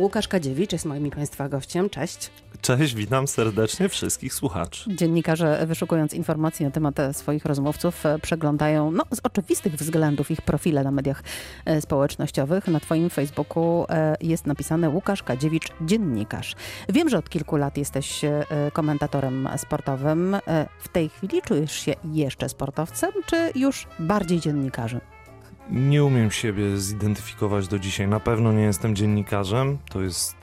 Łukasz Kadziewicz jest moim i Państwa gościem. Cześć. Cześć, witam serdecznie wszystkich słuchaczy. Dziennikarze wyszukując informacji na temat swoich rozmówców e, przeglądają no, z oczywistych względów ich profile na mediach e, społecznościowych. Na Twoim Facebooku e, jest napisane Łukasz Kadziewicz, dziennikarz. Wiem, że od kilku lat jesteś komentatorem sportowym. W tej chwili czujesz się jeszcze sportowcem, czy już bardziej dziennikarzem? Nie umiem siebie zidentyfikować do dzisiaj. Na pewno nie jestem dziennikarzem. To jest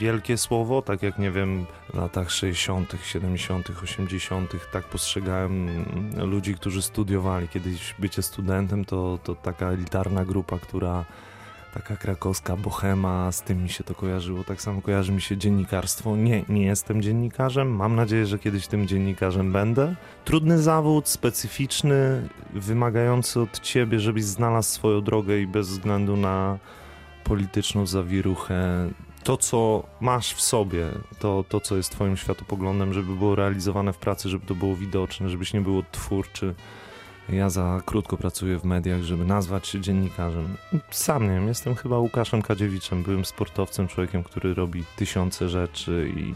wielkie słowo, tak jak nie wiem, w latach 60., 70., 80., tak postrzegałem ludzi, którzy studiowali. Kiedyś bycie studentem to, to taka elitarna grupa, która taka krakowska bohema, z tym mi się to kojarzyło. Tak samo kojarzy mi się dziennikarstwo. Nie, nie jestem dziennikarzem. Mam nadzieję, że kiedyś tym dziennikarzem będę. Trudny zawód, specyficzny, wymagający od ciebie, żebyś znalazł swoją drogę i bez względu na polityczną zawiruchę, to, co masz w sobie, to, to, co jest twoim światopoglądem, żeby było realizowane w pracy, żeby to było widoczne, żebyś nie był twórczy, ja za krótko pracuję w mediach, żeby nazwać się dziennikarzem. Sam nie wiem, jestem chyba Łukaszem Kadziewiczem. Byłem sportowcem, człowiekiem, który robi tysiące rzeczy i,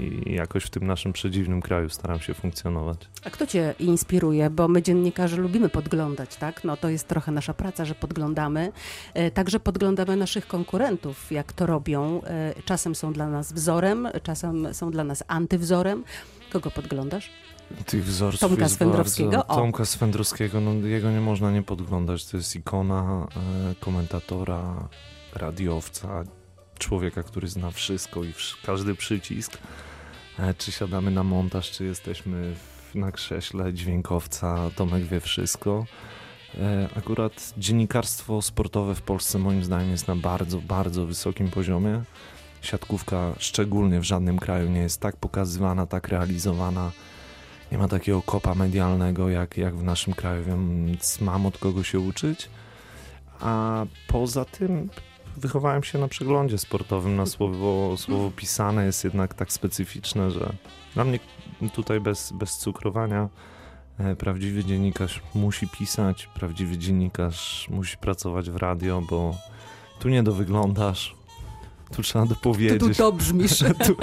i jakoś w tym naszym przedziwnym kraju staram się funkcjonować. A kto cię inspiruje? Bo my dziennikarze lubimy podglądać, tak? No to jest trochę nasza praca, że podglądamy. E, także podglądamy naszych konkurentów, jak to robią. E, czasem są dla nas wzorem, czasem są dla nas antywzorem. Kogo podglądasz? Tych wzorców Tomka jest Swędrowskiego? Bardzo, Tomka Swędrowskiego, no jego nie można nie podglądać. To jest ikona e, komentatora, radiowca, człowieka, który zna wszystko i każdy przycisk. E, czy siadamy na montaż, czy jesteśmy w, na krześle dźwiękowca, Tomek wie wszystko. E, akurat dziennikarstwo sportowe w Polsce moim zdaniem jest na bardzo, bardzo wysokim poziomie. Siatkówka szczególnie w żadnym kraju nie jest tak pokazywana, tak realizowana nie ma takiego kopa medialnego jak, jak w naszym kraju, więc mam od kogo się uczyć. A poza tym wychowałem się na przeglądzie sportowym, na słowo, słowo pisane jest jednak tak specyficzne, że dla mnie tutaj bez, bez cukrowania e, prawdziwy dziennikarz musi pisać, prawdziwy dziennikarz musi pracować w radio, bo tu nie dowyglądasz, tu trzeba dopowiedzieć. Tu, tu dobrzmisz. tu,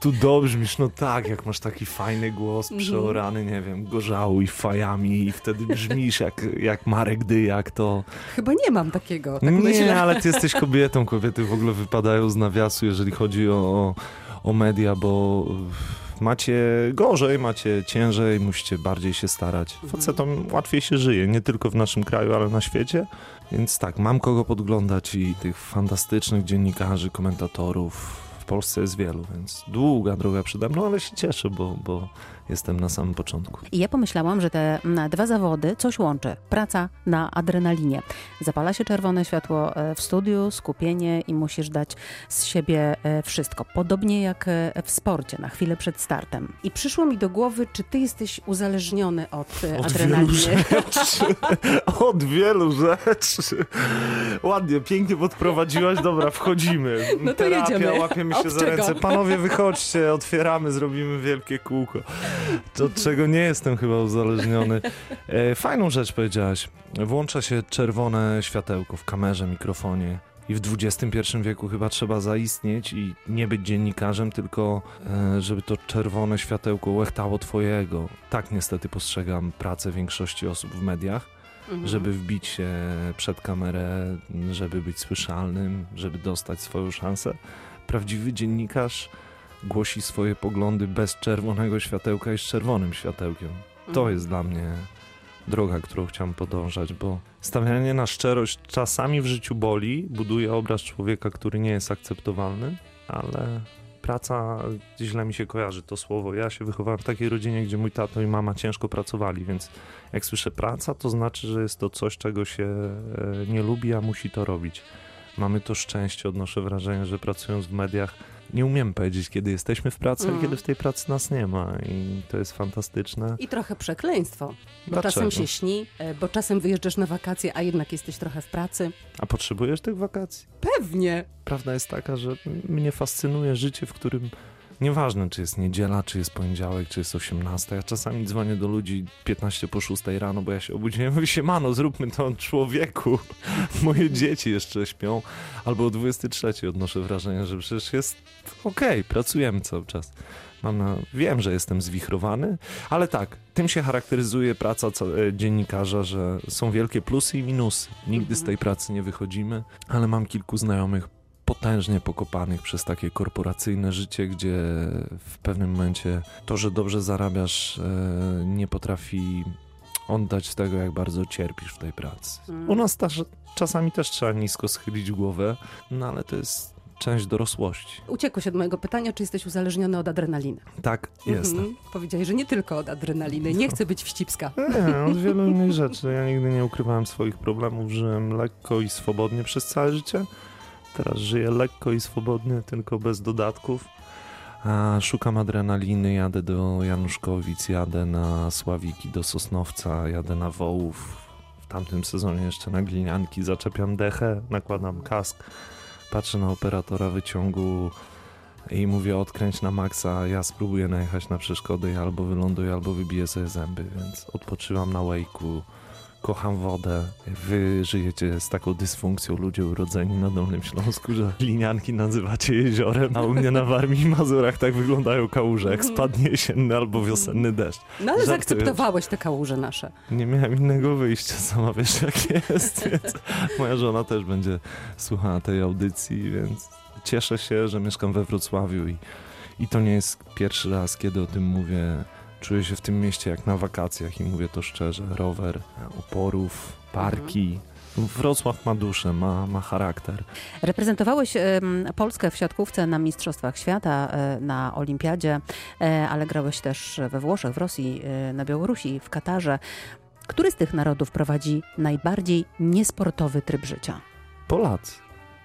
tu dobrzmisz, no tak, jak masz taki fajny głos mhm. przeorany, nie wiem, gorzału i fajami i wtedy brzmisz jak, jak Marek Dyjak, to... Chyba nie mam takiego, tak Nie, myślę. ale ty jesteś kobietą, kobiety w ogóle wypadają z nawiasu, jeżeli chodzi o, o media, bo macie gorzej, macie ciężej, musicie bardziej się starać. Mhm. Facetom łatwiej się żyje, nie tylko w naszym kraju, ale na świecie. Więc tak, mam kogo podglądać i tych fantastycznych dziennikarzy, komentatorów w Polsce jest wielu, więc długa droga przede mną, ale się cieszę, bo, bo jestem na samym początku. I ja pomyślałam, że te dwa zawody coś łączy. Praca na adrenalinie. Zapala się czerwone światło e, w studiu, skupienie i musisz dać z siebie e, wszystko. Podobnie jak e, w sporcie, na chwilę przed startem. I przyszło mi do głowy, czy ty jesteś uzależniony od, od adrenaliny? Wielu od wielu rzeczy. Ładnie, pięknie podprowadziłaś. Dobra, wchodzimy. No to Terapia, jedziemy. łapiemy się od za czego? ręce. Panowie, wychodźcie, otwieramy, zrobimy wielkie kółko. To czego nie jestem chyba uzależniony. E, fajną rzecz powiedziałaś. Włącza się czerwone światełko w kamerze, mikrofonie. I w XXI wieku chyba trzeba zaistnieć i nie być dziennikarzem, tylko e, żeby to czerwone światełko łechtało twojego. Tak niestety postrzegam pracę większości osób w mediach. Mhm. Żeby wbić się przed kamerę, żeby być słyszalnym, żeby dostać swoją szansę. Prawdziwy dziennikarz głosi swoje poglądy bez czerwonego światełka i z czerwonym światełkiem. To mhm. jest dla mnie droga, którą chciałem podążać, bo stawianie na szczerość czasami w życiu boli, buduje obraz człowieka, który nie jest akceptowalny, ale praca źle mi się kojarzy to słowo. Ja się wychowałem w takiej rodzinie, gdzie mój tato i mama ciężko pracowali, więc jak słyszę praca, to znaczy, że jest to coś, czego się e, nie lubi, a musi to robić. Mamy to szczęście, odnoszę wrażenie, że pracując w mediach nie umiemy powiedzieć, kiedy jesteśmy w pracy, mm. a kiedy w tej pracy nas nie ma. I to jest fantastyczne. I trochę przekleństwo, bo Dlaczego? czasem się śni, e, bo czasem wyjeżdżasz na wakacje, a jednak jesteś trochę w pracy. A potrzebujesz tych wakacji? Pewnie. Prawda jest taka, że mnie fascynuje życie, w którym Nieważne, czy jest niedziela, czy jest poniedziałek, czy jest 18. Ja czasami dzwonię do ludzi 15 po 6 rano, bo ja się obudziłem. Mówię się, mano, zróbmy to człowieku. Moje dzieci jeszcze śpią. Albo o 23 odnoszę wrażenie, że przecież jest okej, okay, pracujemy cały czas. Mam na... Wiem, że jestem zwichrowany, ale tak, tym się charakteryzuje praca e, dziennikarza, że są wielkie plusy i minusy. Nigdy z mhm. tej pracy nie wychodzimy, ale mam kilku znajomych potężnie pokopanych przez takie korporacyjne życie, gdzie w pewnym momencie to, że dobrze zarabiasz, e, nie potrafi oddać tego, jak bardzo cierpisz w tej pracy. Mm. U nas też, czasami też trzeba nisko schylić głowę, no ale to jest część dorosłości. Uciekłeś od mojego pytania, czy jesteś uzależniony od adrenaliny. Tak, jestem. Mhm. Powiedziałeś, że nie tylko od adrenaliny. Nie chcę być wścibska. Nie, od wielu innych rzeczy. Ja nigdy nie ukrywałem swoich problemów. Żyłem lekko i swobodnie przez całe życie. Teraz żyję lekko i swobodnie, tylko bez dodatków. A szukam adrenaliny, jadę do Januszkowic, jadę na Sławiki, do Sosnowca, jadę na Wołów. W tamtym sezonie jeszcze na Glinianki zaczepiam dechę, nakładam kask, patrzę na operatora wyciągu i mówię odkręć na maksa, ja spróbuję najechać na przeszkody albo wyląduję, albo wybiję sobie zęby, więc odpoczywam na wake'u kocham wodę. Wy żyjecie z taką dysfunkcją, ludzie urodzeni na Dolnym Śląsku, że linianki nazywacie jeziorem, a u mnie na Warmii i Mazurach tak wyglądają kałuże, jak spadnie jesienny albo wiosenny deszcz. No ale zaakceptowałeś te kałuże nasze. Nie miałem innego wyjścia, sama wiesz jak jest, więc moja żona też będzie słuchała tej audycji, więc cieszę się, że mieszkam we Wrocławiu i, i to nie jest pierwszy raz, kiedy o tym mówię Czuję się w tym mieście jak na wakacjach i mówię to szczerze. Rower, oporów, parki. Wrocław ma duszę, ma, ma charakter. Reprezentowałeś y, Polskę w siatkówce na Mistrzostwach Świata, y, na Olimpiadzie, y, ale grałeś też we Włoszech, w Rosji, na Białorusi, w Katarze. Który z tych narodów prowadzi najbardziej niesportowy tryb życia? Polacy.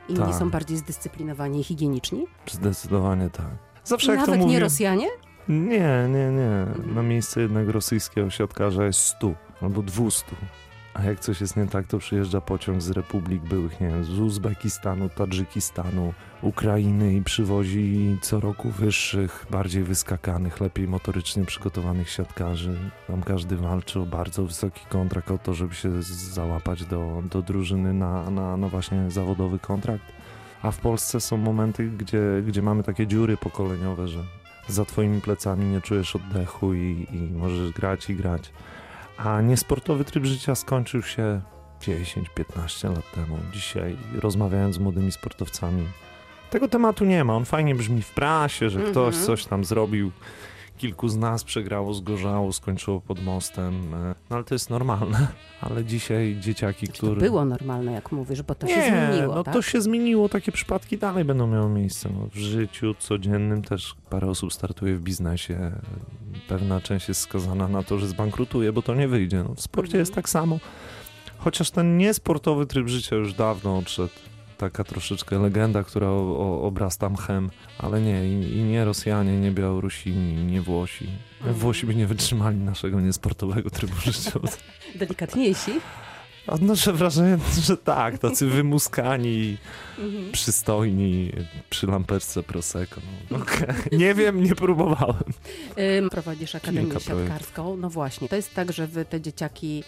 Inni tak. są bardziej zdyscyplinowani i higieniczni? Zdecydowanie tak. Zawsze Nawet jak to nie Rosjanie? Nie, nie, nie. Na miejsce jednego rosyjskiego siatkarza jest 100 albo 200. A jak coś jest nie tak, to przyjeżdża pociąg z republik byłych, nie wiem, z Uzbekistanu, Tadżykistanu, Ukrainy i przywozi co roku wyższych, bardziej wyskakanych, lepiej motorycznie przygotowanych siatkarzy. Tam każdy walczy o bardzo wysoki kontrakt, o to, żeby się załapać do, do drużyny na, na, na właśnie zawodowy kontrakt. A w Polsce są momenty, gdzie, gdzie mamy takie dziury pokoleniowe, że za twoimi plecami nie czujesz oddechu i, i możesz grać i grać. A niesportowy tryb życia skończył się 10-15 lat temu. Dzisiaj rozmawiając z młodymi sportowcami, tego tematu nie ma. On fajnie brzmi w prasie, że ktoś mhm. coś tam zrobił Kilku z nas przegrało, zgorzało, skończyło pod mostem. E, no ale to jest normalne. Ale dzisiaj dzieciaki, które... To było normalne, jak mówisz, bo to Nie, się zmieniło, no tak? to się zmieniło. Takie przypadki dalej będą miały miejsce. No, w życiu codziennym też parę osób startuje w biznesie. Pewna część jest skazana na to, że zbankrutuje, bo to nie wyjdzie. No, w sporcie mhm. jest tak samo. Chociaż ten niesportowy tryb życia już dawno odszedł taka troszeczkę legenda, która o, o, obrasta mchem, ale nie, i, i, nie Rosjanie, nie Białorusini, nie Włosi. Mhm. Włosi by nie wytrzymali naszego niesportowego trybu życia. Delikatniejsi? Odnoszę wrażenie, że tak, tacy wymuskani, mhm. przystojni, przy lamperce Prosecco. No, okay. Nie wiem, nie próbowałem. prowadzisz Akademię Kilka Siatkarską. No właśnie, to jest tak, że wy te dzieciaki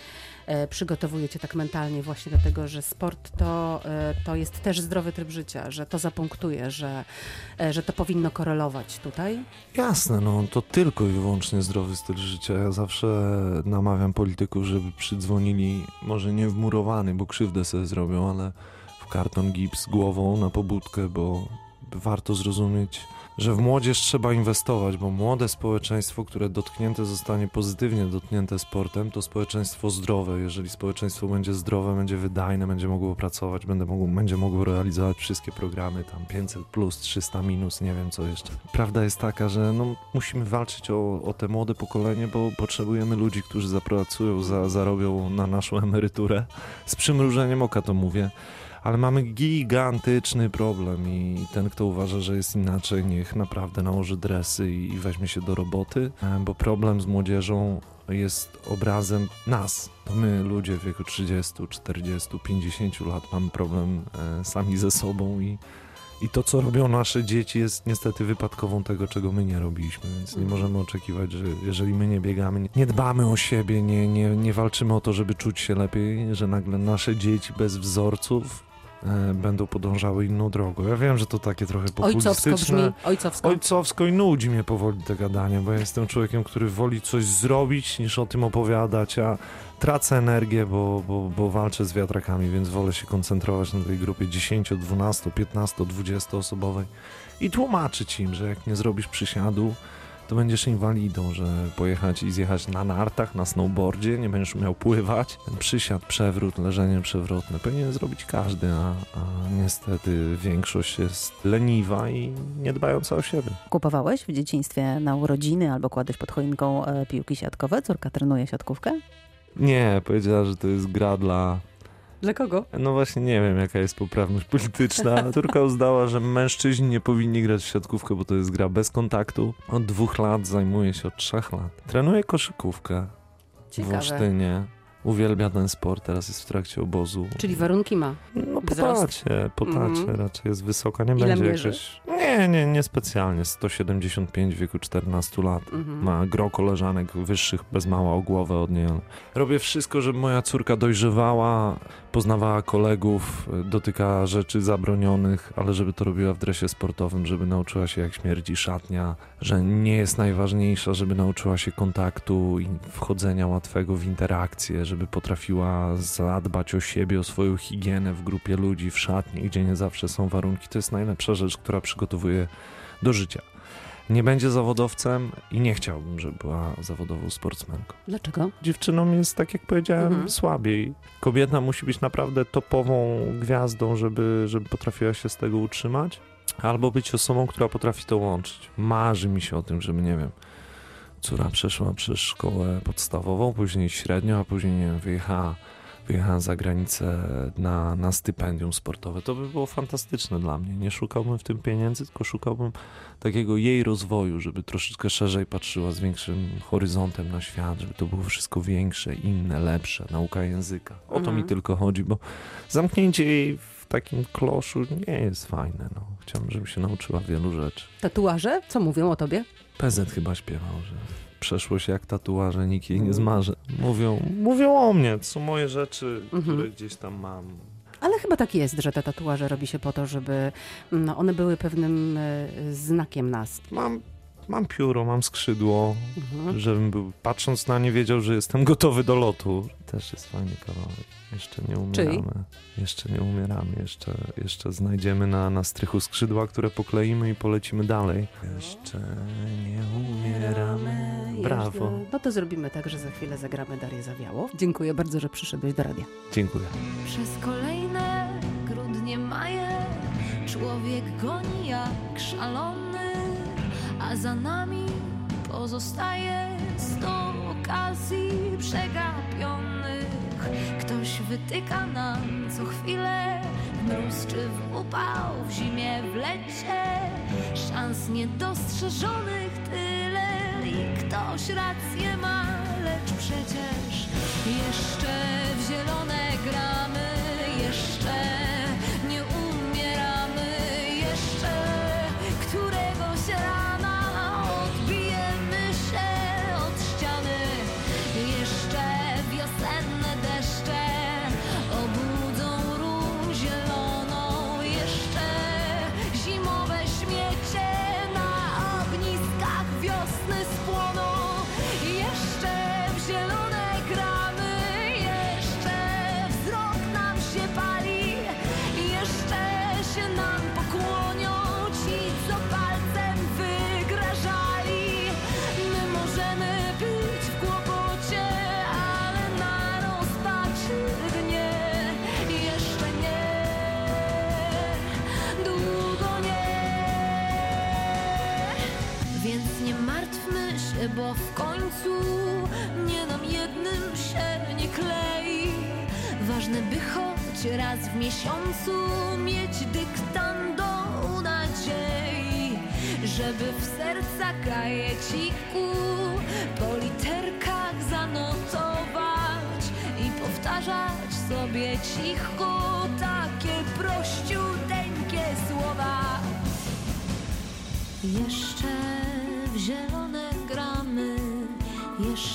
przygotowujecie tak mentalnie właśnie do tego, że sport to, e, to jest też zdrowy tryb życia, że to zapunktuje, że, e, że to powinno korelować tutaj? Jasne, no to tylko i wyłącznie zdrowy styl życia. Ja zawsze namawiam polityków, żeby przydzwonili, może nie wmurowany, bo krzywdę sobie zrobią, ale w karton gips głową na pobudkę, bo warto zrozumieć że w młodzież trzeba inwestować, bo młode społeczeństwo, które dotknięte zostanie pozytywnie dotknięte sportem, to społeczeństwo zdrowe. Jeżeli społeczeństwo będzie zdrowe, będzie wydajne, będzie mogło pracować, będzie mogło, będzie mogło realizować wszystkie programy, tam 500 plus, 300 minus, nie wiem co jeszcze. Prawda jest taka, że no, musimy walczyć o, o te młode pokolenie, bo potrzebujemy ludzi, którzy zapracują, za, zarobią na naszą emeryturę. Z przymrużeniem oka to mówię ale mamy gigantyczny problem i ten, kto uważa, że jest inaczej, niech naprawdę nałoży dresy i, weźmie się do roboty, e, bo problem z młodzieżą jest obrazem nas. My, ludzie w wieku 30, 40, 50 lat, mamy problem e, sami ze sobą i, I to, co robią nasze dzieci, jest niestety wypadkową tego, czego my nie robiliśmy, więc nie możemy oczekiwać, że jeżeli my nie biegamy, nie dbamy o siebie, nie, nie, nie walczymy o to, żeby czuć się lepiej, że nagle nasze dzieci bez wzorców będą podążały inną drogą. Ja wiem, że to takie trochę Ojcowsko populistyczne. brzmi, ojcowsko. Ojcowsko i nudzi mnie powoli te gadanie, bo ja jestem człowiekiem, który woli coś zrobić, niż o tym opowiadać, a tracę energię, bo, bo, bo walczę z wiatrakami, więc wolę się koncentrować na tej grupie 10, 12, 15, 20 osobowej i tłumaczyć im, że jak nie zrobisz przysiadu, to będziesz inwalidą, że pojechać i zjechać na nartach, na snowboardzie, nie będziesz umiał pływać. Ten przysiad, przewrót, leżenie przewrotne powinien zrobić każdy, a, a niestety większość jest leniwa i nie dbająca o siebie. Kupowałeś w dzieciństwie na urodziny albo kładłeś pod choinką e, piłki siatkowe? Córka trenuje siatkówkę? Nie, powiedziała, że to jest gra dla... Dla kogo? No właśnie nie wiem, jaka jest poprawność polityczna. Turka uznała, że mężczyźni nie powinni grać w siatkówkę, bo to jest gra bez kontaktu. Od dwóch lat zajmuje się od trzech lat. Trenuje koszykówkę w Ciekawe. Olsztynie. Uwielbia ten sport, teraz jest w trakcie obozu. Czyli warunki ma. No po wzrost? tacie, po tacie Mhm. raczej jest wysoka, nie Ile będzie mierzy? jakoś... Nie, nie, nie specjalnie. 175 w wieku 14 lat. Mhm. Ma gro koleżanek wyższych bez mała o głowę od niej. Robię wszystko, żeby moja córka dojrzewała, poznawała kolegów, dotykała rzeczy zabronionych, ale żeby to robiła w dresie sportowym, żeby nauczyła się jak śmierdzi szatnia, że nie jest najważniejsza, żeby nauczyła się kontaktu i wchodzenia łatwego w interakcje, żeby potrafiła zadbać o siebie, o swoją higienę w grupie ludzi, w szatni, gdzie nie zawsze są warunki. To jest najlepsza rzecz, która przygotowuje do życia. Nie będzie zawodowcem i nie chciałbym, żeby była zawodową sportsmenką. Dlaczego? Dziewczynom jest, tak jak powiedziałem, Mhm. słabiej. Kobieta musi być naprawdę topową gwiazdą, żeby, żeby potrafiła się z tego utrzymać, albo być osobą, która potrafi to łączyć. Marzy mi się o tym, żeby, nie wiem, córa przeszła przez szkołę podstawową, później średnią, a później, nie wiem, wyjechała, wyjechała za granicę na, na stypendium sportowe. To by było fantastyczne dla mnie. Nie szukałbym w tym pieniędzy, tylko szukałbym takiego jej rozwoju, żeby troszeczkę szerzej patrzyła z większym horyzontem na świat, żeby to było wszystko większe, inne, lepsze, nauka języka. O to Mhm. mi tylko chodzi, bo zamknięcie jej w takim kloszu nie jest fajne. No. Chciałbym, żeby się nauczyła wielu rzeczy. Tatuaże? Co mówią o tobie? PZ chyba śpiewał, że przeszło się jak tatuaże, nikt jej nie zmarzy. Mówią, mówią o mnie, to są moje rzeczy, Mhm. które gdzieś tam mam. Ale chyba tak jest, że te tatuaże robi się po to, żeby no, one były pewnym e, znakiem nas. Mam, mam pióro, mam skrzydło, Mhm. żebym był, patrząc na nie, wiedział, że jestem gotowy do lotu. Też jest fajny kawałek. Jeszcze nie umieramy. Jeszcze nie umieramy. Jeszcze, jeszcze znajdziemy na, na strychu skrzydła, które pokleimy i polecimy dalej. Jeszcze nie umieramy. Brawo. Jeszcze- No to zrobimy tak, że za chwilę zagramy Darię Zawiało. Dziękuję bardzo, że przyszedłeś do radia. Dziękuję. Przez kolejne grudnie, maje człowiek goni jak szalony, a za nami pozostaje sto okazji przegapionych. Ktoś wytyka nam co chwilę, w mróz czy w upał, w zimie, w lecie, szans niedostrzeżonych tyle i ktoś rację ma, lecz przecież jeszcze w zielone gramy, Więc nie martwmy się, bo w końcu nie nam jednym się nie klei. Ważne, by choć raz w miesiącu mieć dyktando nadziei, żeby w serca kajeciku po literkach zanotować i powtarzać sobie cicho takie prościuteńkie słowa. Jeszcze w zielone gramy, jeszcze